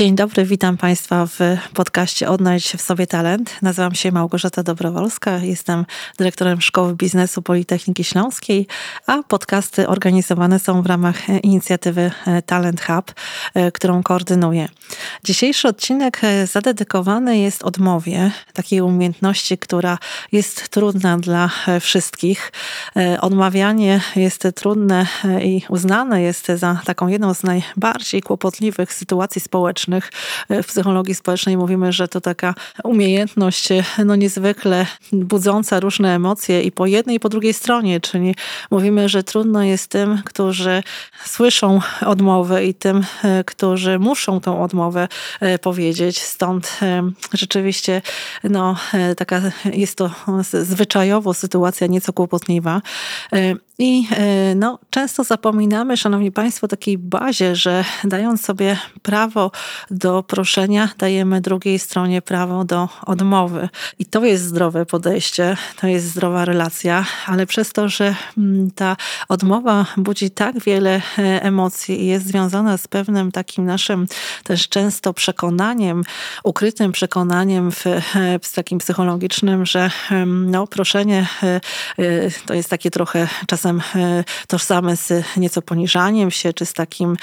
Dzień dobry, witam Państwa w podcaście Odnajdź w sobie talent. Nazywam się Małgorzata Dobrowolska, jestem dyrektorem Szkoły Biznesu Politechniki Śląskiej, a podcasty organizowane są w ramach inicjatywy Talent Hub, którą koordynuję. Dzisiejszy odcinek zadedykowany jest odmowie, takiej umiejętności, która jest trudna dla wszystkich. Odmawianie jest trudne i uznane jest za taką jedną z najbardziej kłopotliwych sytuacji społecznych, społecznych. W psychologii społecznej mówimy, że to taka umiejętność no niezwykle budząca różne emocje i po jednej i po drugiej stronie, czyli mówimy, że trudno jest tym, którzy słyszą odmowę i tym, którzy muszą tą odmowę e, powiedzieć. Stąd e, rzeczywiście no, e, taka jest to zwyczajowo sytuacja nieco kłopotliwa. I no, często zapominamy, Szanowni Państwo, takiej bazie, że dając sobie prawo do proszenia, dajemy drugiej stronie prawo do odmowy. I to jest zdrowe podejście, to jest zdrowa relacja, ale przez to, że mm, ta odmowa budzi tak wiele e, emocji i jest związana z pewnym takim naszym też często przekonaniem, ukrytym przekonaniem w, e, z takim psychologicznym, że no, proszenie e, to jest takie trochę czasem tożsame z nieco poniżaniem się, czy z takim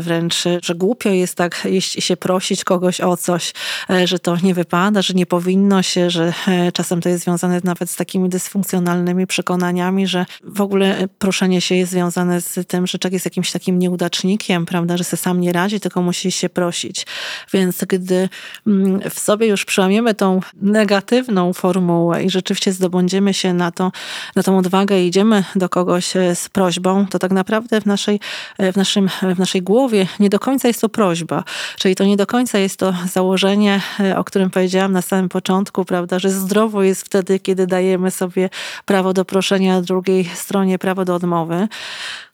wręcz, że głupio jest tak i się prosić kogoś o coś, e, że to nie wypada, że nie powinno się, że e, czasem to jest związane nawet z takimi dysfunkcjonalnymi przekonaniami, że w ogóle proszenie się jest związane z tym, że człowiek jest jakimś takim nieudacznikiem, prawda, że se sam nie radzi, tylko musi się prosić. Więc gdy mm, w sobie już przełamiemy tą negatywną formułę i rzeczywiście zdobędziemy się na, to, na tą odwagę i idziemy do kogoś e, z prośbą, to tak naprawdę w naszej, w naszym, w naszej głowie nie do końca jest to prośba. Czyli to nie do końca jest to założenie, e, o którym powiedziałam na samym początku, prawda, że zdrowo jest wtedy, kiedy dajemy sobie prawo do proszenia drugiej stronie, prawo do odmowy.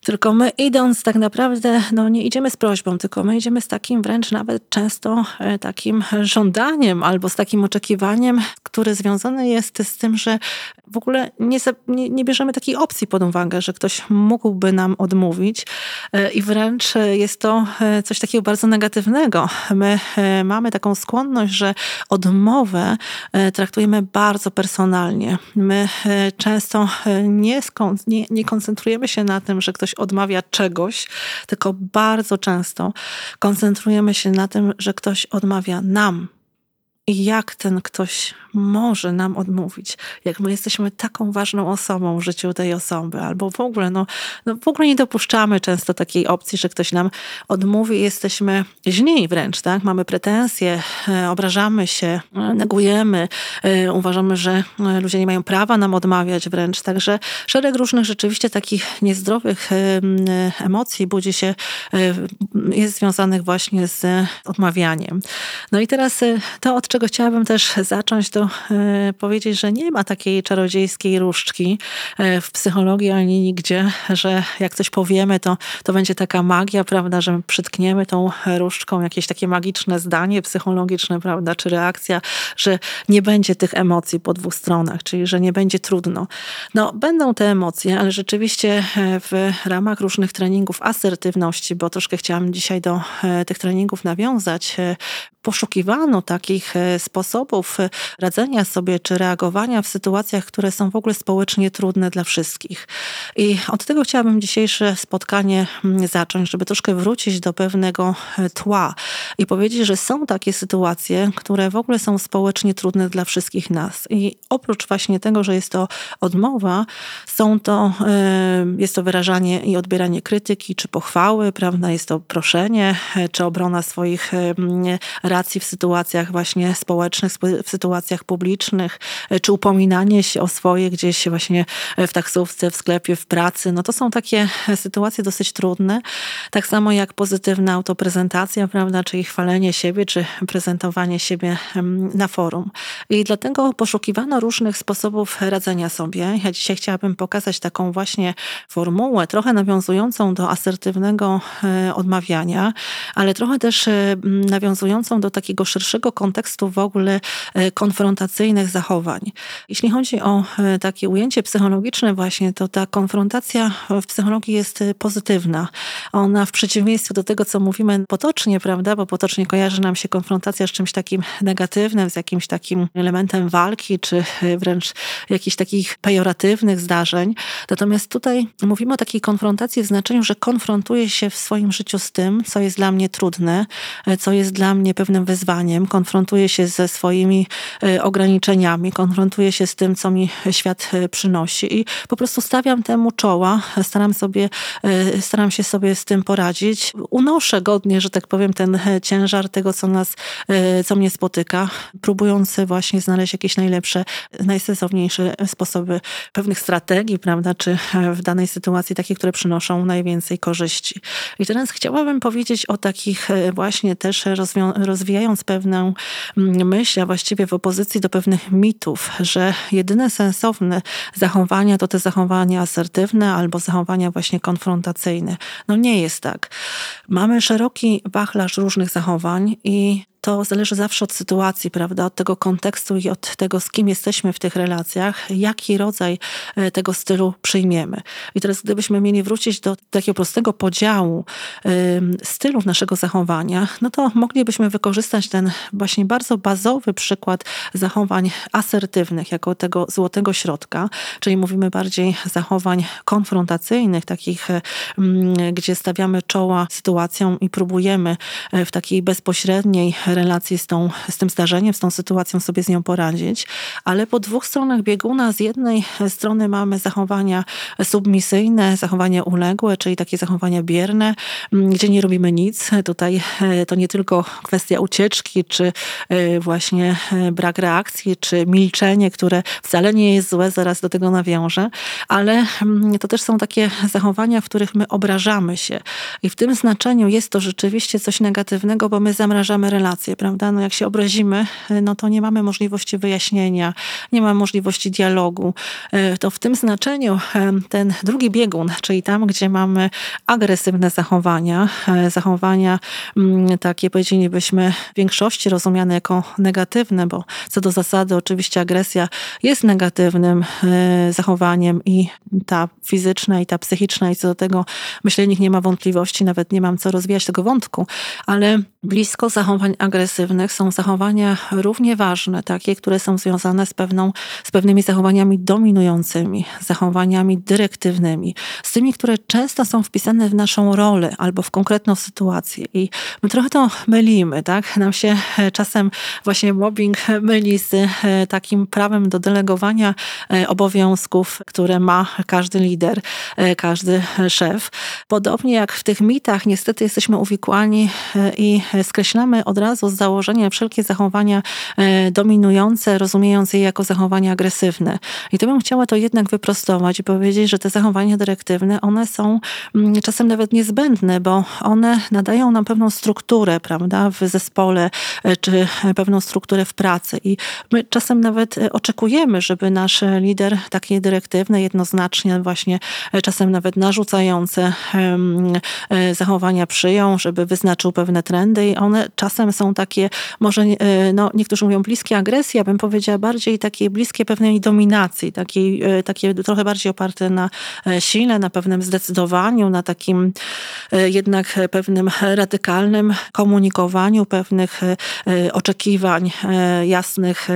Tylko my idąc tak naprawdę, no nie idziemy z prośbą, tylko my idziemy z takim wręcz nawet często e, takim żądaniem albo z takim oczekiwaniem, które związane jest z tym, że w ogóle nie, nie, nie bierzemy takiej opcji pod uwagę, że ktoś mógłby nam odmówić e, i wręcz jest to e, coś takiego bardzo negatywnego. My mamy taką skłonność, że odmowę traktujemy bardzo personalnie. My często nie, nie, nie koncentrujemy się na tym, że ktoś ktoś odmawia czegoś, tylko bardzo często koncentrujemy się na tym, że ktoś odmawia nam. I jak ten ktoś może nam odmówić, jak my jesteśmy taką ważną osobą w życiu tej osoby, albo w ogóle, no, no w ogóle nie dopuszczamy często takiej opcji, że ktoś nam odmówi, jesteśmy źli wręcz, tak? Mamy pretensje, e, obrażamy się, e, negujemy, e, uważamy, że ludzie nie mają prawa nam odmawiać wręcz, także szereg różnych rzeczywiście takich niezdrowych emocji budzi się, jest związanych właśnie z odmawianiem. No i teraz to, od czego chciałabym też zacząć, to e, powiedzieć, że nie ma takiej czarodziejskiej różdżki e, w psychologii ani nigdzie, że jak coś powiemy, to, to będzie taka magia, prawda, że przytkniemy tą różdżką jakieś takie magiczne zdanie psychologiczne, prawda, czy reakcja, że nie będzie tych emocji po dwóch stronach, czyli że nie będzie trudno. No, będą te emocje, ale rzeczywiście e, w ramach różnych treningów asertywności, bo troszkę chciałam dzisiaj do tych treningów nawiązać, poszukiwano takich sposobów radzenia sobie czy reagowania w sytuacjach, które są w ogóle społecznie trudne dla wszystkich. I od tego chciałabym dzisiejsze spotkanie mm, zacząć, żeby troszkę wrócić do pewnego e, tła i powiedzieć, że są takie sytuacje, które w ogóle są społecznie trudne dla wszystkich nas. I oprócz właśnie tego, że jest to odmowa, są to, e, jest to wyrażanie i odbieranie krytyki czy pochwały, prawda? Jest to proszenie e, czy obrona swoich racji w sytuacjach właśnie społecznych, w sytuacjach publicznych, e, czy upominanie się o swoje gdzieś właśnie e, w taksówce, w sklepie, w pracy, no to są takie e, sytuacje dosyć trudne. Tak samo jak pozytywna autoprezentacja, prawda, czyli chwalenie siebie, czy prezentowanie siebie na forum. I dlatego poszukiwano różnych sposobów radzenia sobie. Ja dzisiaj chciałabym pokazać taką właśnie formułę, trochę nawiązującą do asertywnego odmawiania, ale trochę też nawiązującą do takiego szerszego kontekstu w ogóle konfrontacyjnych zachowań. Jeśli chodzi o takie ujęcie psychologiczne właśnie, to ta konfrontacja w psychologii jest pozytywna. Ona w przeciwieństwie do tego, co mówimy potocznie, prawda, bo potocznie kojarzy nam się konfrontacja z czymś takim negatywnym, z jakimś takim elementem walki, czy wręcz jakichś takich pejoratywnych zdarzeń. Natomiast tutaj mówimy o takiej konfrontacji w znaczeniu, że konfrontuję się w swoim życiu z tym, co jest dla mnie trudne, co jest dla mnie pewnym wyzwaniem, konfrontuję się ze swoimi e, ograniczeniami, konfrontuję się z tym, co mi świat e, przynosi i po prostu stawiam temu czoła, staram, sobie, e, staram się sobie z tym poradzić. Unoszę godnie, że tak powiem, ten ciężar tego, co nas, co mnie spotyka, próbując właśnie znaleźć jakieś najlepsze, najsensowniejsze sposoby pewnych strategii, prawda, czy w danej sytuacji takie, które przynoszą najwięcej korzyści. I teraz chciałabym powiedzieć o takich właśnie też rozwijając pewną myśl, a właściwie w opozycji do pewnych mitów, że jedyne sensowne zachowania to te zachowania asertywne albo zachowania właśnie konfrontacyjne. No nie jest tak. Mamy szeroki wachlarz różnych zachowań i to zależy zawsze od sytuacji, prawda, od tego kontekstu i od tego, z kim jesteśmy w tych relacjach, jaki rodzaj e, tego stylu przyjmiemy. I teraz, gdybyśmy mieli wrócić do takiego prostego podziału stylów naszego zachowania, no to moglibyśmy wykorzystać ten właśnie bardzo bazowy przykład zachowań asertywnych jako tego złotego środka, czyli mówimy bardziej zachowań konfrontacyjnych, takich, gdzie stawiamy czoła sytuacjom i próbujemy e, w takiej bezpośredniej relacji z, tą, z tym zdarzeniem, z tą sytuacją sobie z nią poradzić, ale po dwóch stronach bieguna z jednej strony mamy zachowania submisyjne, zachowania uległe, czyli takie zachowania bierne, mm, gdzie nie robimy nic. Tutaj e, to nie tylko kwestia ucieczki, czy e, właśnie e, brak reakcji, czy milczenie, które wcale nie jest złe, zaraz do tego nawiążę, ale mm, to też są takie zachowania, w których my obrażamy się. I w tym znaczeniu jest to rzeczywiście coś negatywnego, bo my zamrażamy relacje prawda? No jak się obrazimy, no to nie mamy możliwości wyjaśnienia, nie ma możliwości dialogu. E, to w tym znaczeniu e, ten drugi biegun, czyli tam, gdzie mamy agresywne zachowania, e, zachowania mm, takie powiedzielibyśmy w większości rozumiane jako negatywne, bo co do zasady oczywiście agresja jest negatywnym zachowaniem i ta fizyczna i ta psychiczna i co do tego myślę nikt nie ma wątpliwości, nawet nie mam co rozwijać tego wątku, ale blisko zachowań agresywnych są zachowania równie ważne, takie, które są związane z, pewną, z pewnymi zachowaniami dominującymi, zachowaniami dyrektywnymi, z tymi, które często są wpisane w naszą rolę albo w konkretną sytuację. I my trochę to mylimy, tak? Nam się e, czasem właśnie mobbing myli z e, takim prawem do delegowania e, obowiązków, które ma każdy lider, każdy szef. Podobnie jak w tych mitach, niestety jesteśmy uwikłani i skreślamy od razu z założenia wszelkie zachowania e, dominujące, rozumiejąc je jako zachowania agresywne. I to bym chciała to jednak wyprostować i powiedzieć, że te zachowania dyrektywne, one są mm, czasem nawet niezbędne, bo one nadają nam pewną strukturę, prawda, w zespole, e, czy pewną strukturę w pracy. I my czasem nawet e, oczekujemy, żeby nasz lider takie dyrektywne, jednoznacznie właśnie czasem nawet narzucające zachowania przyjął, żeby wyznaczył pewne trendy i one czasem są takie, może e, no, niektórzy mówią bliskie agresji, ja bym powiedziała bardziej takie bliskie pewnej dominacji, takiej, e, takie trochę bardziej oparte na e, sile, na pewnym zdecydowaniu, na takim jednak pewnym radykalnym komunikowaniu pewnych oczekiwań, jasnych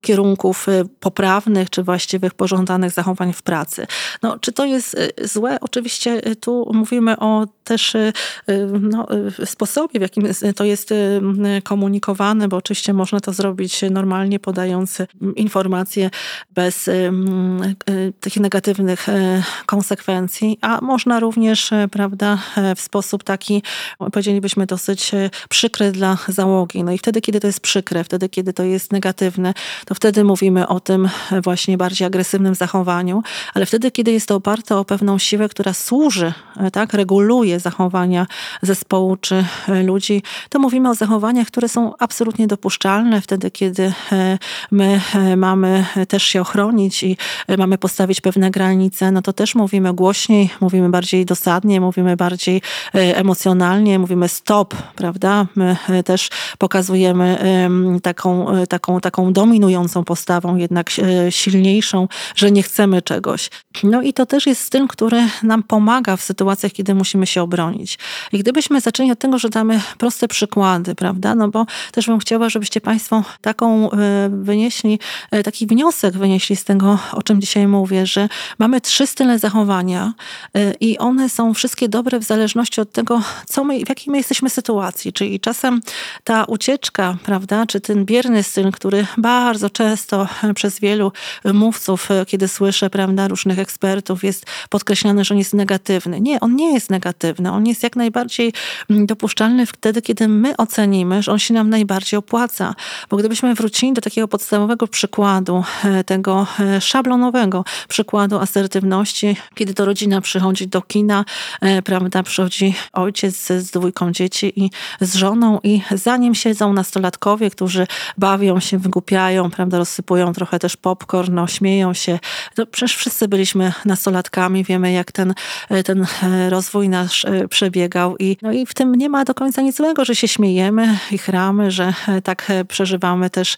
kierunków poprawnych czy właściwych, pożądanych zachowań w pracy. No, czy to jest złe? Oczywiście tu mówimy o też no, sposobie, w jakim to jest komunikowane, bo oczywiście można to zrobić normalnie, podając informacje bez takich negatywnych konsekwencji, a można również, prawda, w sposób taki, powiedzielibyśmy, dosyć przykry dla załogi. No i wtedy, kiedy to jest przykre, wtedy, kiedy to jest negatywne, to wtedy mówimy o tym właśnie bardziej agresywnym zachowaniu, ale wtedy, kiedy jest to oparte o pewną siłę, która służy, tak, reguluje zachowania zespołu czy ludzi, to mówimy o zachowaniach, które są absolutnie dopuszczalne wtedy, kiedy my mamy też się ochronić i mamy postawić pewne granice, no to też mówimy głośniej, mówimy bardziej dosadnie, mówimy bardziej emocjonalnie, mówimy stop, prawda? My też pokazujemy taką, taką, taką dominującą postawą, jednak silniejszą, że nie chcemy czegoś. No i to też jest styl, który nam pomaga w sytuacjach, kiedy musimy się obronić. I gdybyśmy zaczęli od tego, że damy proste przykłady, prawda? No bo też bym chciała, żebyście Państwo taką e, wynieśli, e, taki wniosek wynieśli z tego, o czym dzisiaj mówię, że mamy trzy style zachowania e, i one są wszystkie dobre w zależności od tego, co my, w jakiej my jesteśmy sytuacji. Czyli czasem ta ucieczka, prawda, czy ten bierny styl, który bardzo często przez wielu mówców, kiedy słyszę, prawda, różnych ekspertów, jest podkreślane, że on jest negatywny. Nie, on nie jest negatywny. On jest jak najbardziej mm, dopuszczalny wtedy, kiedy my ocenimy, że on się nam najbardziej opłaca. Bo gdybyśmy wrócili do takiego podstawowego przykładu, e, tego e, szablonowego przykładu asertywności, kiedy to rodzina przychodzi do kina, e, prawda, przychodzi ojciec z dwójką dzieci i z żoną i za nim siedzą nastolatkowie, którzy bawią się, wygłupiają, prawda, rozsypują trochę też popcorn, no, śmieją się. To przecież wszyscy byliśmy nastolatkami, wiemy jak ten, ten rozwój nasz przebiegał i, no i w tym nie ma do końca nic złego, że się śmiejemy i chramy, że tak przeżywamy też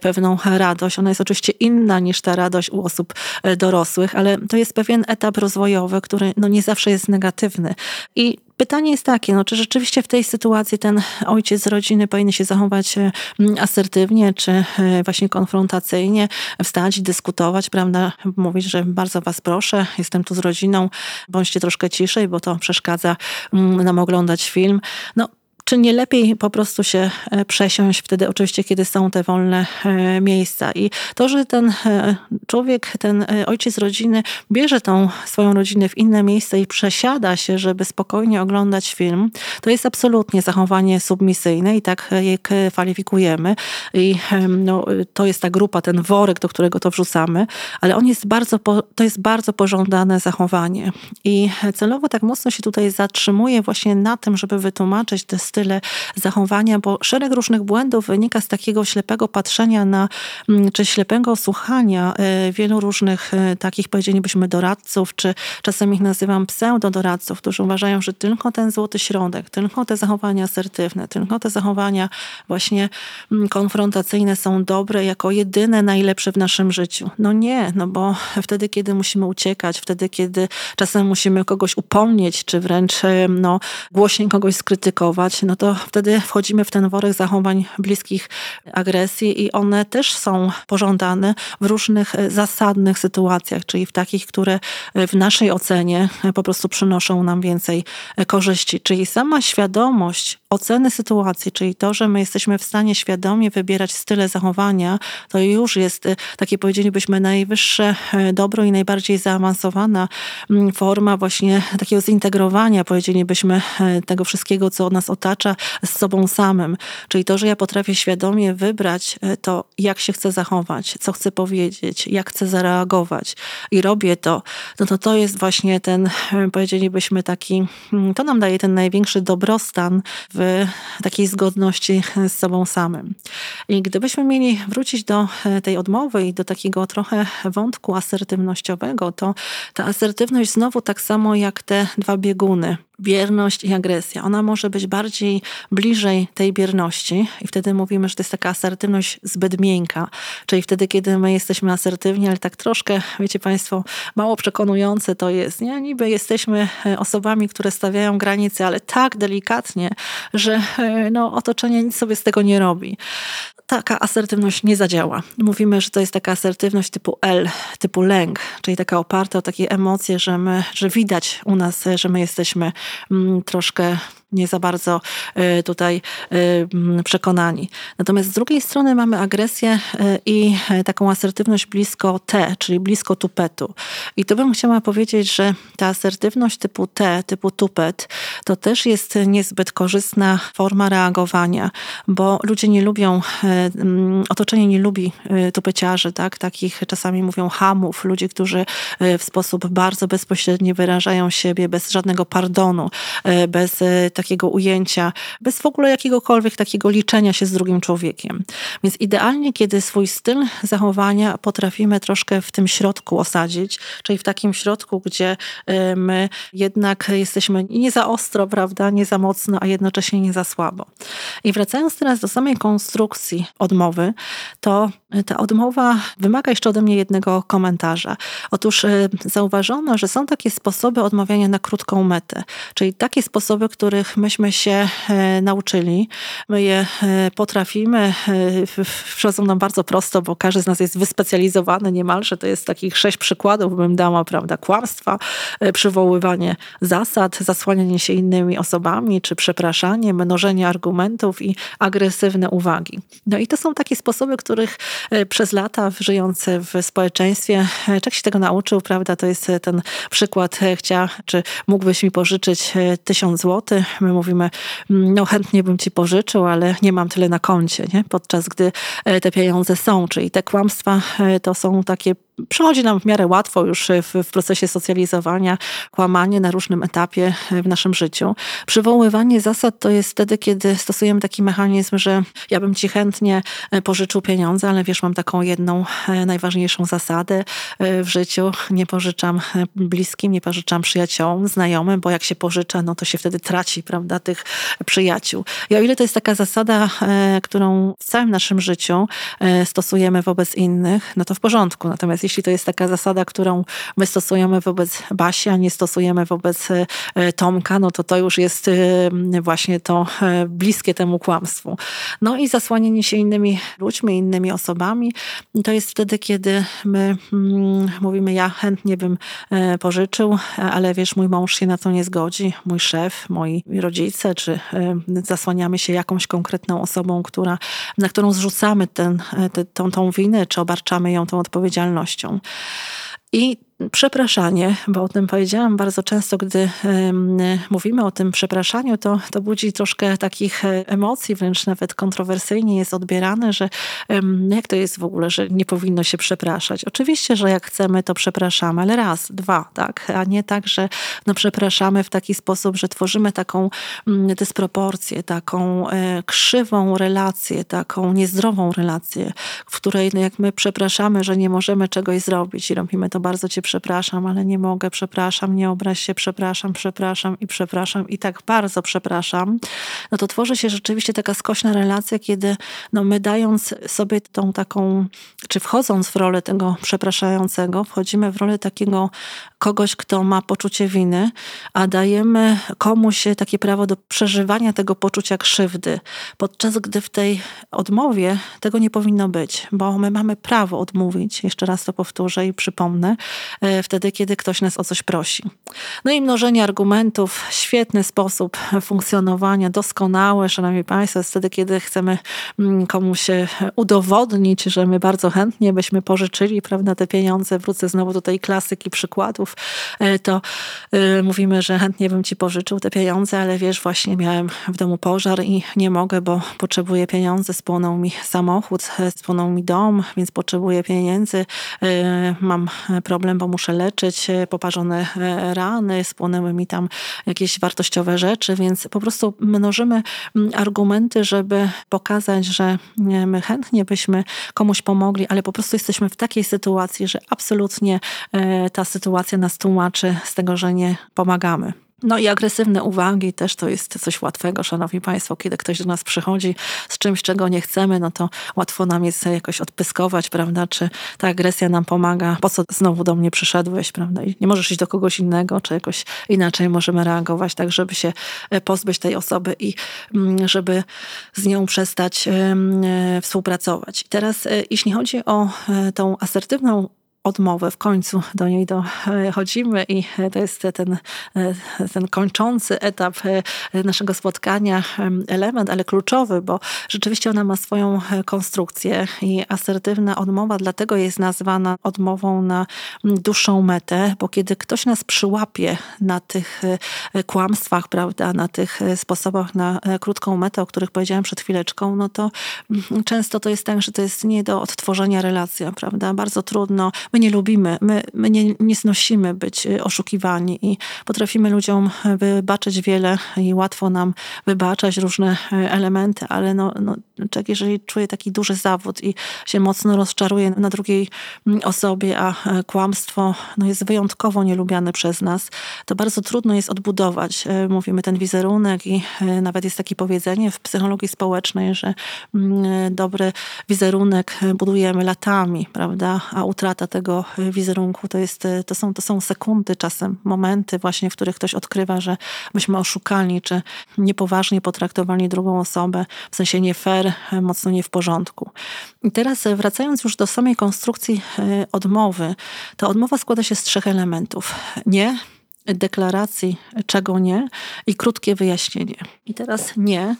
pewną radość. Ona jest oczywiście inna niż ta radość u osób dorosłych, ale to jest pewien etap rozwojowy, który no nie zawsze jest negatywny. I Pytanie jest takie, no, czy rzeczywiście w tej sytuacji ten ojciec z rodziny powinien się zachować e, asertywnie, czy e, właśnie konfrontacyjnie, wstać, dyskutować, prawda, mówić, że bardzo was proszę, jestem tu z rodziną, bądźcie troszkę ciszej, bo to przeszkadza nam oglądać film. No, czy nie lepiej po prostu się e, przesiąść wtedy, oczywiście, kiedy są te wolne e, miejsca. I to, że ten e, człowiek, ten ojciec rodziny bierze tą swoją rodzinę w inne miejsce i przesiada się, żeby spokojnie oglądać film, to jest absolutnie zachowanie submisyjne i tak je kwalifikujemy. I no, to jest ta grupa, ten worek, do którego to wrzucamy, ale on jest bardzo, to jest bardzo pożądane zachowanie. I celowo tak mocno się tutaj zatrzymuje właśnie na tym, żeby wytłumaczyć te style zachowania, bo szereg różnych błędów wynika z takiego ślepego patrzenia na, mm, czy ślepego słuchania e, wielu różnych e, takich, powiedzielibyśmy, doradców, czy czasem ich nazywam pseudodoradców, którzy uważają, że tylko ten złoty środek, tylko te zachowania asertywne, tylko te zachowania właśnie mm, konfrontacyjne są dobre jako jedyne, najlepsze w naszym życiu. No nie, no bo wtedy, kiedy musimy uciekać, wtedy, kiedy czasem musimy kogoś upomnieć, czy wręcz e, no, głośniej kogoś skrytykować, no to wtedy wchodzimy w ten worek zachowań bliskich agresji i one też są pożądane w różnych e, zasadnych sytuacjach, czyli w takich, które e, w naszej ocenie e, po prostu przynoszą nam więcej korzyści. Czyli sama świadomość oceny sytuacji, czyli to, że my jesteśmy w stanie świadomie wybierać style zachowania, to już jest, takie powiedzielibyśmy, najwyższe dobro i najbardziej zaawansowana mm, forma właśnie takiego zintegrowania, powiedzielibyśmy, tego wszystkiego, co nas otacza z sobą samym. Czyli to, że ja potrafię świadomie wybrać e, to, jak się chcę zachować, co chcę powiedzieć, jak chcę zareagować i robię to, no to to jest właśnie ten, e, powiedzielibyśmy taki, mm, to nam daje ten największy dobrostan w takiej zgodności z sobą samym. I gdybyśmy mieli wrócić do e, tej odmowy i do takiego trochę wątku asertywnościowego, to ta asertywność znowu tak samo jak te dwa bieguny, bierność i agresja. Ona może być bardziej bliżej tej bierności i wtedy mówimy, że to jest taka asertywność zbyt miękka, czyli wtedy, kiedy my jesteśmy asertywni, ale tak troszkę, wiecie Państwo, mało przekonujące to jest. Nie? Niby jesteśmy e, osobami, które stawiają granice, ale tak delikatnie, że e, no, otoczenie nic sobie z tego nie robi taka asertywność nie zadziała. Mówimy, że to jest taka asertywność typu L, typu lęk, czyli taka oparta o takie emocje, że, my, że widać u nas, że my jesteśmy mm, troszkę nie za bardzo e, tutaj e, przekonani. Natomiast z drugiej strony mamy agresję e, i taką asertywność blisko T, czyli blisko tupetu. I tu bym chciała powiedzieć, że ta asertywność typu T, typu tupet, to też jest niezbyt korzystna forma reagowania, bo ludzie nie lubią, otoczenie nie lubi tupeciarzy, tak? takich czasami mówią hamów, ludzi, którzy w sposób bardzo bezpośredni wyrażają siebie bez żadnego pardonu, bez takiego takiego ujęcia, bez w ogóle jakiegokolwiek takiego liczenia się z drugim człowiekiem. Więc idealnie, kiedy swój styl zachowania potrafimy troszkę w tym środku osadzić, czyli w takim środku, gdzie y, my jednak jesteśmy nie za ostro, prawda, nie za mocno, a jednocześnie nie za słabo. I wracając teraz do samej konstrukcji odmowy, to ta odmowa wymaga jeszcze ode mnie jednego komentarza. Otóż y, zauważono, że są takie sposoby odmawiania na krótką metę, czyli takie sposoby, których myśmy się e, nauczyli, my je e, potrafimy, e, przychodzą nam bardzo prosto, bo każdy z nas jest wyspecjalizowany niemalże, to jest takich sześć przykładów, bym dała, prawda, kłamstwa, przywoływanie zasad, zasłanianie się innymi osobami, czy przepraszanie, mnożenie argumentów i agresywne uwagi. No i to są takie sposoby, których przez lata żyjący w społeczeństwie, czek się tego nauczył, prawda, to jest ten przykład, chciała, czy mógłbyś mi pożyczyć tysiąc złotych, my mówimy, mm, no chętnie bym ci pożyczył, ale nie mam tyle na koncie, nie? podczas gdy e, te pieniądze są. Czyli te kłamstwa e, to są takie przychodzi nam w miarę łatwo już w, w, procesie socjalizowania, kłamanie na różnym etapie w naszym życiu. Przywoływanie zasad to jest wtedy, kiedy stosujemy taki mechanizm, że ja bym ci chętnie e, pożyczył pieniądze, ale wiesz, mam taką jedną najważniejszą zasadę w życiu. Nie pożyczam bliskim, nie pożyczam przyjaciołom, znajomym, bo jak się pożycza, no to się wtedy traci, prawda, tych przyjaciół. I o ile to jest taka zasada, którą w całym naszym życiu stosujemy wobec innych, no to w porządku. Natomiast jeśli to jest taka zasada, którą my stosujemy wobec Basi, a nie stosujemy wobec e, Tomka, no to to już jest e, właśnie to e, bliskie temu kłamstwu. No i zasłanianie się innymi ludźmi, innymi osobami, to jest wtedy, kiedy my mm, mówimy, ja chętnie bym pożyczył, ale wiesz, mój mąż się na to nie zgodzi, mój szef, moi rodzice, czy zasłaniamy się jakąś konkretną osobą, która, na którą zrzucamy ten, tą, tą winę, czy obarczamy ją tą odpowiedzialnością. I przepraszanie, bo o tym powiedziałam bardzo często, gdy mówimy o tym przepraszaniu, to, to budzi troszkę takich e, emocji, wręcz nawet kontrowersyjnie jest odbierane, że jak to jest w ogóle, że nie powinno się przepraszać. Oczywiście, że jak chcemy, to przepraszamy, ale raz, dwa, tak, a nie tak, że no przepraszamy w taki sposób, że tworzymy taką dysproporcję, taką e, krzywą relację, taką niezdrową relację, w której no jak my przepraszamy, że nie możemy czegoś zrobić i robimy to bardzo cię przepraszam, ale nie mogę, przepraszam, nie obraź się, przepraszam, przepraszam i przepraszam i tak bardzo przepraszam, no to tworzy się rzeczywiście taka skośna relacja, kiedy no my dając sobie tą taką, czy wchodząc w rolę tego przepraszającego, wchodzimy w rolę takiego kogoś, kto ma poczucie winy, a dajemy komuś takie prawo do przeżywania tego poczucia krzywdy, podczas gdy w tej odmowie tego nie powinno być, bo my mamy prawo odmówić, jeszcze raz to powtórzę i przypomnę, wtedy, kiedy ktoś nas o coś prosi. No i mnożenie argumentów, świetny sposób funkcjonowania, doskonały, szanowni państwo, jest wtedy, kiedy chcemy mm, komuś udowodnić, że my bardzo chętnie byśmy pożyczyli prawda, te pieniądze. Wrócę znowu do tej klasyki przykładów. E, to e, mówimy, że chętnie bym ci pożyczył te pieniądze, ale wiesz, właśnie miałem w domu pożar i nie mogę, bo potrzebuję pieniędzy, spłonął mi samochód, spłonął mi dom, więc potrzebuję pieniędzy, mam problem, bo muszę leczyć e, poparzone e, rany, spłonęły mi tam jakieś wartościowe rzeczy, więc po prostu mnożymy mm, argumenty, żeby pokazać, że my chętnie byśmy komuś pomogli, ale po prostu jesteśmy w takiej sytuacji, że absolutnie e, ta sytuacja nas tłumaczy z tego, że nie pomagamy. No i agresywne uwagi też to jest coś łatwego, szanowni państwo. Kiedy ktoś do nas przychodzi z czymś, czego nie chcemy, no to łatwo nam jest jakoś odpyskować, prawda? Czy ta agresja nam pomaga? Po co znowu do mnie przyszedłeś, prawda? I nie możesz iść do kogoś innego, czy jakoś inaczej możemy reagować, tak żeby się e, pozbyć tej osoby i mm, żeby z nią przestać e, współpracować. I teraz, e, jeśli chodzi o tą asertywną odmowę, w końcu do niej dochodzimy i to jest ten, ten kończący etap naszego spotkania, element, ale kluczowy, bo rzeczywiście ona ma swoją konstrukcję i asertywna odmowa dlatego jest nazwana odmową na dłuższą metę, bo kiedy ktoś nas przyłapie na tych kłamstwach, prawda, na tych sposobach na krótką metę, o których powiedziałem przed chwileczką, no to często to jest tak, że to jest nie do odtworzenia relacja, prawda, bardzo trudno, my nie lubimy, my, my nie, nie znosimy być oszukiwani i potrafimy ludziom wybaczyć wiele i łatwo nam wybaczać różne elementy, ale no, no, jeżeli czuje taki duży zawód i się mocno rozczaruje na drugiej osobie, a kłamstwo no, jest wyjątkowo nielubiane przez nas, to bardzo trudno jest odbudować. Mówimy ten wizerunek i nawet jest takie powiedzenie w psychologii społecznej, że mm, dobry wizerunek budujemy latami, prawda? A utrata tego wizerunku to, jest, to, są, to są sekundy, czasem momenty właśnie, w których ktoś odkrywa, że myśmy oszukali, czy niepoważnie potraktowali drugą osobę, w sensie nie fair, mocno nie w porządku. I teraz wracając już do samej konstrukcji e, odmowy, ta odmowa składa się z trzech elementów. Nie, deklaracji, czego nie i krótkie wyjaśnienie. I teraz nie,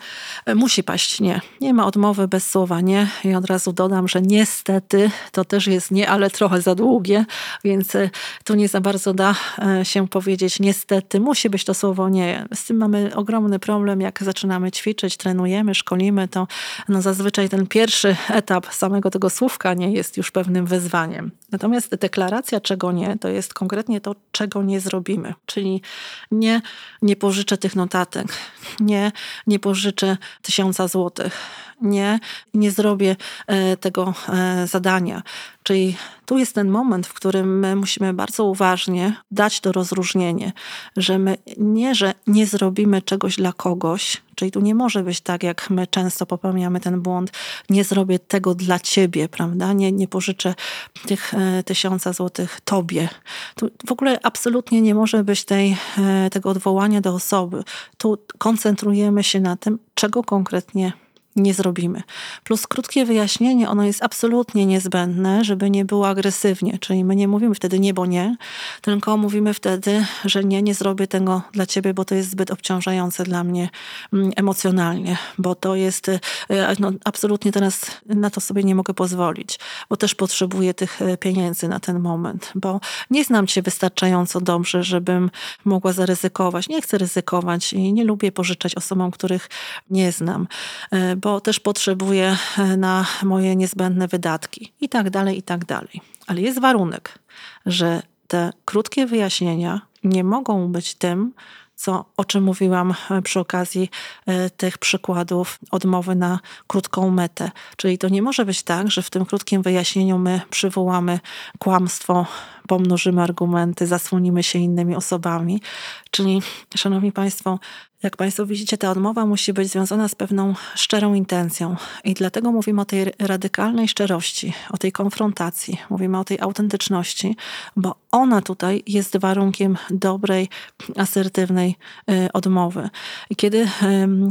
musi paść nie. Nie ma odmowy bez słowa nie. I od razu dodam, że niestety to też jest nie, ale trochę za długie, więc e, tu nie za bardzo da e, się powiedzieć niestety. Musi być to słowo nie. Z tym mamy ogromny problem, jak zaczynamy ćwiczyć, trenujemy, szkolimy, to no zazwyczaj ten pierwszy etap samego tego słówka nie jest już pewnym wyzwaniem. Natomiast deklaracja czego nie, to jest konkretnie to, czego nie zrobimy. Czyli nie, nie pożyczę tych notatek, nie, nie pożyczę tysiąca złotych, nie, nie zrobię e, tego e, zadania. Czyli tu jest ten moment, w którym my musimy bardzo uważnie dać to rozróżnienie, że my nie, że nie zrobimy czegoś dla kogoś, czyli tu nie może być tak, jak my często popełniamy ten błąd, nie zrobię tego dla ciebie, prawda? Nie, nie pożyczę tych e, tysiąca złotych tobie. Tu w ogóle absolutnie nie może być tej, e, tego odwołania do osoby. Tu koncentrujemy się na tym, czego konkretnie nie zrobimy. Plus krótkie wyjaśnienie, ono jest absolutnie niezbędne, żeby nie było agresywnie. Czyli my nie mówimy wtedy nie, bo nie, tylko mówimy wtedy, że nie, nie zrobię tego dla ciebie, bo to jest zbyt obciążające dla mnie mm, emocjonalnie, bo to jest, y, no, absolutnie teraz na to sobie nie mogę pozwolić, bo też potrzebuję tych y, pieniędzy na ten moment, bo nie znam cię wystarczająco dobrze, żebym mogła zaryzykować. Nie chcę ryzykować i nie lubię pożyczać osobom, których nie znam y, bo też potrzebuję e, na moje niezbędne wydatki i tak dalej, i tak dalej. Ale jest warunek, że te krótkie wyjaśnienia nie mogą być tym, co, o czym mówiłam e, przy okazji e, tych przykładów odmowy na krótką metę. Czyli to nie może być tak, że w tym krótkim wyjaśnieniu my przywołamy kłamstwo, pomnożymy argumenty, zasłonimy się innymi osobami. Czyli, szanowni państwo, jak Państwo widzicie, ta odmowa musi być związana z pewną szczerą intencją. I dlatego mówimy o tej radykalnej szczerości, o tej konfrontacji, mówimy o tej autentyczności, bo ona tutaj jest warunkiem dobrej, asertywnej y, odmowy. I kiedy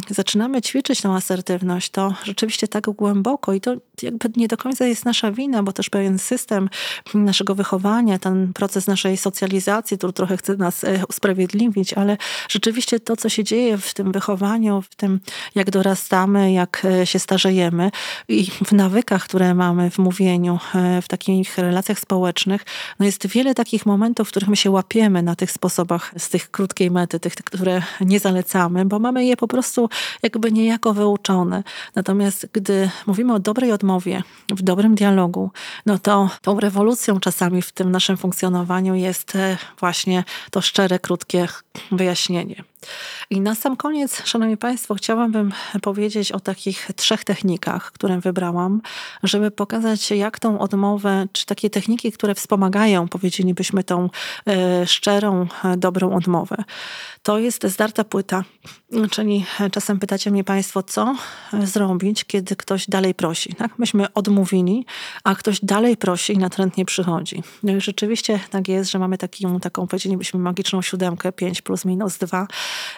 zaczynamy ćwiczyć tą asertywność, to rzeczywiście tak głęboko i to jakby nie do końca jest nasza wina, bo też pewien system naszego wychowania, ten proces naszej socjalizacji, który trochę chce nas y, usprawiedliwić, ale rzeczywiście to, co się dzieje, dzieje w tym wychowaniu, w tym jak dorastamy, jak e, się starzejemy i w nawykach, które mamy w mówieniu, e, w takich relacjach społecznych, no jest wiele takich momentów, w których my się łapiemy na tych sposobach z tych krótkiej mety, tych, które nie zalecamy, bo mamy je po prostu jakby niejako wyuczone. Natomiast gdy mówimy o dobrej odmowie, w dobrym dialogu, no to tą rewolucją czasami w tym naszym funkcjonowaniu jest e, właśnie to szczere, krótkie wyjaśnienie. I na sam koniec, Szanowni Państwo, chciałabym powiedzieć o takich trzech technikach, które wybrałam, żeby pokazać, jak tą odmowę, czy takie techniki, które wspomagają, powiedzielibyśmy, tą e, szczerą, e, dobrą odmowę. To jest zdarta płyta, czyli czasem pytacie mnie Państwo, co zrobić, kiedy ktoś dalej prosi. Tak? Myśmy odmówili, a ktoś dalej prosi i natrętnie przychodzi. No i rzeczywiście tak jest, że mamy taką, taką powiedzielibyśmy, magiczną siódemkę, 5 plus minus 2.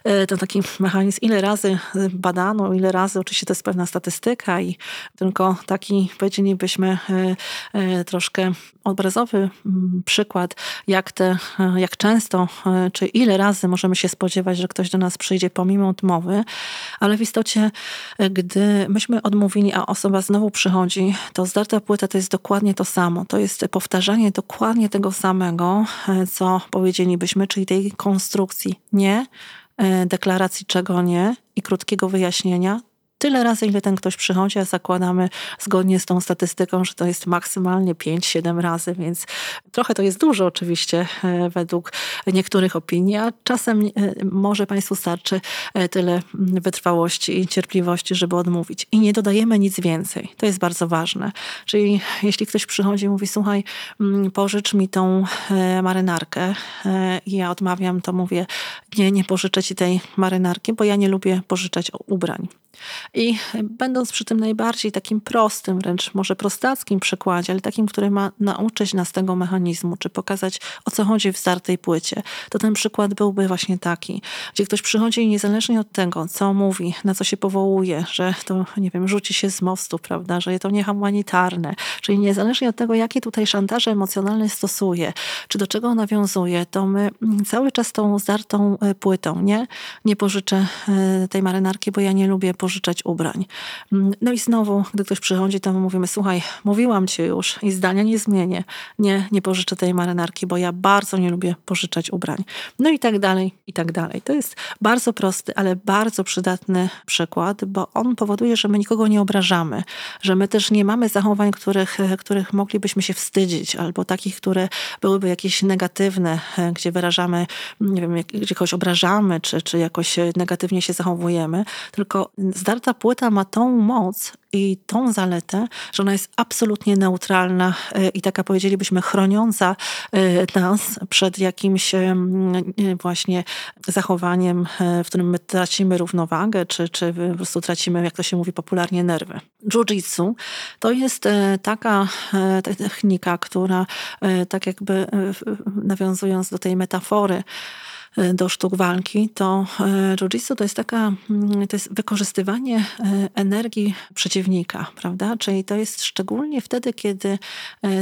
E, to taki mechanizm, ile razy badano, ile razy, oczywiście to jest pewna statystyka i tylko taki, powiedzielibyśmy, e, e, troszkę obrazowy mm, przykład, jak, te, jak często, czy ile razy możemy się spodziewać, że ktoś do nas przyjdzie pomimo odmowy, ale w istocie, gdy myśmy odmówili, a osoba znowu przychodzi, to zdarta płyta to jest dokładnie to samo. To jest powtarzanie dokładnie tego samego, co powiedzielibyśmy, czyli tej konstrukcji nie, deklaracji czego nie i krótkiego wyjaśnienia, tyle razy, ile ten ktoś przychodzi, a zakładamy zgodnie z tą statystyką, że to jest maksymalnie 5-7 razy, więc trochę to jest dużo oczywiście e, według niektórych opinii, a czasem e, może Państwu starczy e, tyle wytrwałości i cierpliwości, żeby odmówić. I nie dodajemy nic więcej. To jest bardzo ważne. Czyli jeśli ktoś przychodzi i mówi, słuchaj, pożycz mi tą marynarkę i ja odmawiam, to mówię, nie, nie pożyczę ci tej marynarki, bo ja nie lubię pożyczać ubrań. I będąc przy tym najbardziej takim prostym, wręcz może prostackim przykładzie, ale takim, który ma nauczyć nas tego mechanizmu, czy pokazać o co chodzi w zdartej płycie, to ten przykład byłby właśnie taki, gdzie ktoś przychodzi i niezależnie od tego, co mówi, na co się powołuje, że to, nie wiem, rzuci się z mostu, prawda, że to niehumanitarne, czyli niezależnie od tego, jakie tutaj szantaże emocjonalne stosuje, czy do czego nawiązuje, to my cały czas tą zdartą e, płytą, nie? Nie pożyczę e, tej marynarki, bo ja nie lubię pożyczać ubrań. Mm, no i znowu, gdy ktoś przychodzi, to mówimy, słuchaj, mówiłam ci już i zdania nie zmienię. Nie, nie pożyczę tej marynarki, bo ja bardzo nie lubię pożyczać ubrań. No i tak dalej, i tak dalej. To jest bardzo prosty, ale bardzo przydatny przykład, bo on powoduje, że my nikogo nie obrażamy, że my też nie mamy zachowań, których, których moglibyśmy się wstydzić, albo takich, które byłyby jakieś negatywne, gdzie wyrażamy, nie wiem, gdzie kogoś obrażamy, czy, czy jakoś negatywnie się zachowujemy, tylko zdarta płyta ma tą moc i tą zaletę, że ona jest absolutnie neutralna e, i taka powiedzielibyśmy chroniąca e, nas przed jakimś e, właśnie zachowaniem, w którym my tracimy równowagę, czy, czy po prostu tracimy, jak to się mówi popularnie, nerwy. Jiu-jitsu to jest taka technika, która tak jakby nawiązując do tej metafory, do sztuk walki, to e, jiu-jitsu to jest taka, mm, to jest wykorzystywanie e, energii przeciwnika, prawda? Czyli to jest szczególnie wtedy, kiedy,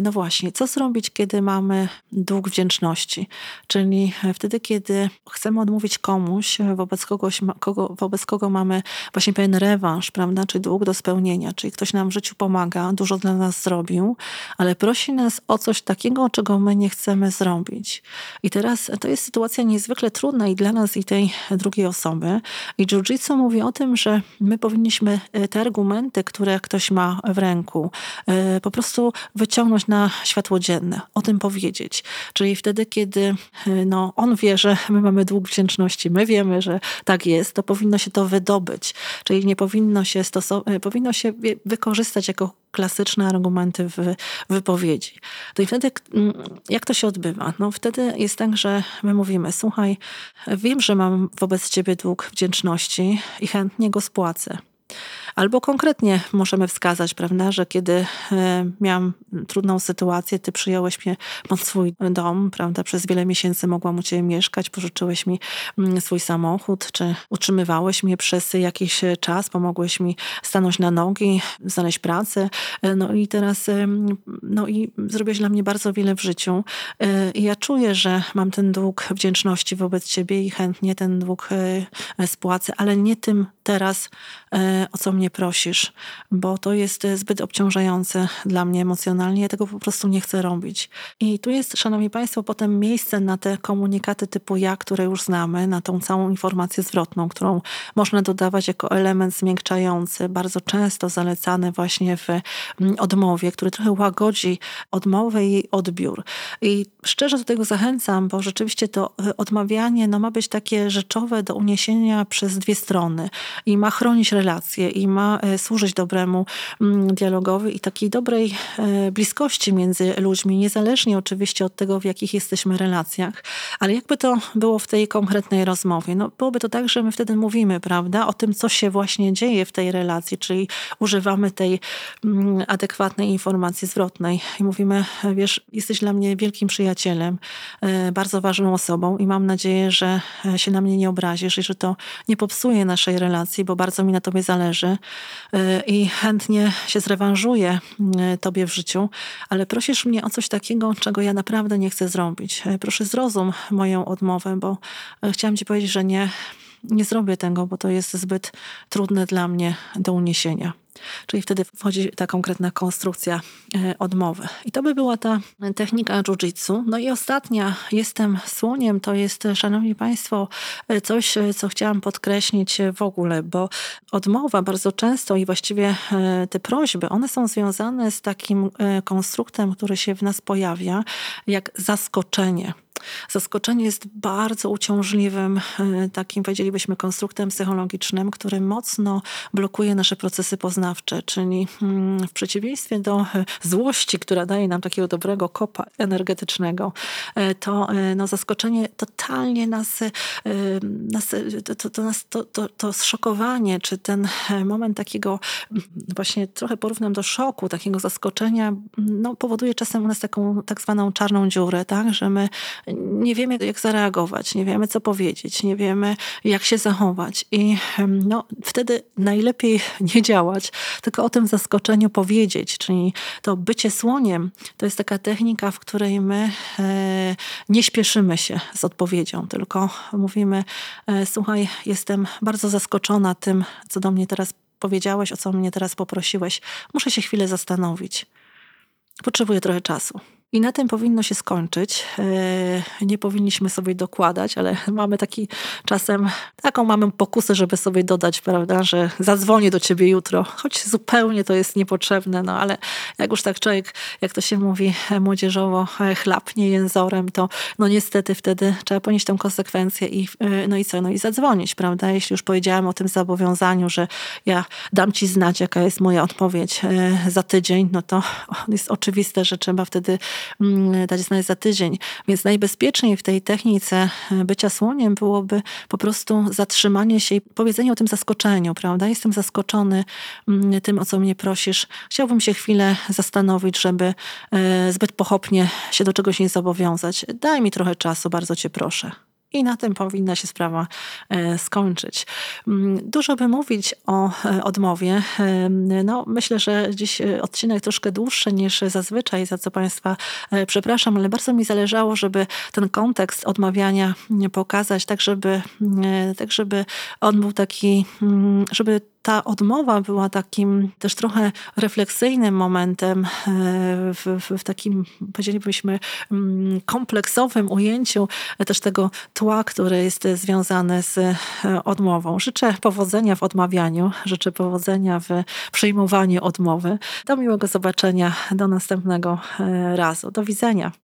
no właśnie, co zrobić, kiedy mamy dług wdzięczności, czyli wtedy, kiedy chcemy odmówić komuś, wobec kogoś, kogo, wobec kogo mamy właśnie pewien rewanż, prawda? Czy dług do spełnienia, czyli ktoś nam w życiu pomaga, dużo dla nas zrobił, ale prosi nas o coś takiego, czego my nie chcemy zrobić. I teraz to jest sytuacja niezwykle niezwykle trudna i dla nas, i tej drugiej osoby. I jiu-jitsu mówi o tym, że my powinniśmy e, te argumenty, które ktoś ma w ręku, e, po prostu wyciągnąć na światło dzienne, o tym powiedzieć. Czyli wtedy, kiedy e, no, on wie, że my mamy dług wdzięczności, my wiemy, że tak jest, to powinno się to wydobyć. Czyli nie powinno się stosować, powinno się wykorzystać jako klasyczne argumenty w wypowiedzi. To i wtedy, mm, jak to się odbywa? No wtedy jest tak, że my mówimy, słuchaj, wiem, że mam wobec ciebie dług wdzięczności i chętnie go spłacę. Albo konkretnie możemy wskazać, prawda, że kiedy e, miałam trudną sytuację, ty przyjąłeś mnie pod swój dom, prawda, przez wiele miesięcy mogłam u ciebie mieszkać, pożyczyłeś mi mm, swój samochód, czy utrzymywałeś mnie przez jakiś czas, pomogłeś mi stanąć na nogi, znaleźć pracę, e, no i teraz, no i zrobiłeś dla mnie bardzo wiele w życiu. E, I ja czuję, że mam ten dług wdzięczności wobec ciebie i chętnie ten dług spłacę, ale nie tym teraz, o co mnie mnie prosisz, bo to jest e, zbyt obciążające dla mnie emocjonalnie. Ja tego po prostu nie chcę robić. I tu jest, Szanowni Państwo, potem miejsce na te komunikaty typu ja, które już znamy, na tą całą informację zwrotną, którą można dodawać jako element zmiękczający, bardzo często zalecany właśnie w mm, odmowie, który trochę łagodzi odmowę i jej odbiór. I szczerze do tego zachęcam, bo rzeczywiście to e, odmawianie no, ma być takie rzeczowe do uniesienia przez dwie strony i ma chronić relacje i ma e, służyć dobremu mm, dialogowi i takiej dobrej e, bliskości między ludźmi, niezależnie oczywiście od tego, w jakich jesteśmy relacjach. Ale jakby to było w tej konkretnej rozmowie? No, byłoby to tak, że my wtedy mówimy, prawda, o tym, co się właśnie dzieje w tej relacji, czyli używamy tej mm, adekwatnej informacji zwrotnej i mówimy, wiesz, jesteś dla mnie wielkim przyjacielem, e, bardzo ważną osobą i mam nadzieję, że się na mnie nie obrazisz i że to nie popsuje naszej relacji, bo bardzo mi na tobie zależy i chętnie się zrewanżuję y, Tobie w życiu, ale prosisz mnie o coś takiego, czego ja naprawdę nie chcę zrobić. Y, proszę zrozum moją odmowę, bo chciałam Ci powiedzieć, że nie, nie zrobię tego, bo to jest zbyt trudne dla mnie do uniesienia. Czyli wtedy wchodzi ta konkretna konstrukcja e, odmowy. I to by była ta technika jiu-jitsu. No i ostatnia, jestem słoniem, to jest, szanowni państwo, e, coś, e, co chciałam podkreślić w ogóle, bo odmowa bardzo często i właściwie te prośby, one są związane z takim konstruktem, który się w nas pojawia, jak zaskoczenie. Zaskoczenie jest bardzo uciążliwym, e, takim powiedzielibyśmy konstruktem psychologicznym, który mocno blokuje nasze procesy poznawcze, czyli mm, w przeciwieństwie do e, złości, która daje nam takiego dobrego kopa energetycznego, e, to no, zaskoczenie totalnie nas, nas, to, to, nas to, to, to zszokowanie, czy ten moment takiego mm, właśnie trochę porównam do szoku, takiego zaskoczenia, no, powoduje czasem u nas taką tak zwaną czarną dziurę, tak, że my nie wiemy, jak zareagować, nie wiemy, co powiedzieć, nie wiemy, jak się zachować. I no, wtedy najlepiej nie działać, tylko o tym zaskoczeniu powiedzieć. Czyli to bycie słoniem to jest taka technika, w której my e, nie śpieszymy się z odpowiedzią, tylko mówimy: e, Słuchaj, jestem bardzo zaskoczona tym, co do mnie teraz powiedziałeś, o co mnie teraz poprosiłeś. Muszę się chwilę zastanowić. Potrzebuję trochę czasu. I na tym powinno się skończyć. E, nie powinniśmy sobie dokładać, ale mamy taki czasem, taką mamy pokusę, żeby sobie dodać, prawda, że zadzwonię do ciebie jutro, choć zupełnie to jest niepotrzebne, no ale jak już tak człowiek, jak to się mówi młodzieżowo, e, chlapnie jęzorem, to no niestety wtedy trzeba ponieść tę konsekwencję i e, no i co, no i zadzwonić, prawda, jeśli już powiedziałam o tym zobowiązaniu, że ja dam ci znać, jaka jest moja odpowiedź za tydzień, no to jest oczywiste, że trzeba wtedy Mm, dać znać za tydzień. Więc najbezpieczniej w tej technice e, bycia słoniem byłoby po prostu zatrzymanie się i powiedzenie o tym zaskoczeniu, prawda? Jestem zaskoczony mm, tym, o co mnie prosisz. Chciałbym się chwilę zastanowić, żeby e, zbyt pochopnie się do czegoś nie zobowiązać. Daj mi trochę czasu, bardzo cię proszę. I na tym powinna się sprawa e, skończyć. Mm, dużo by mówić o e, odmowie. E, no, myślę, że dziś odcinek troszkę dłuższy niż zazwyczaj, za co Państwa przepraszam, ale bardzo mi zależało, żeby ten kontekst odmawiania pokazać, tak żeby, tak żeby on był taki, mm, żeby ta odmowa była takim też trochę refleksyjnym momentem e, w, w, w takim, powiedzielibyśmy, mm, kompleksowym ujęciu też tego tła, które jest związane z e, odmową. Życzę powodzenia w odmawianiu, życzę powodzenia w przyjmowaniu odmowy. Do miłego zobaczenia, do następnego e, razu. Do widzenia.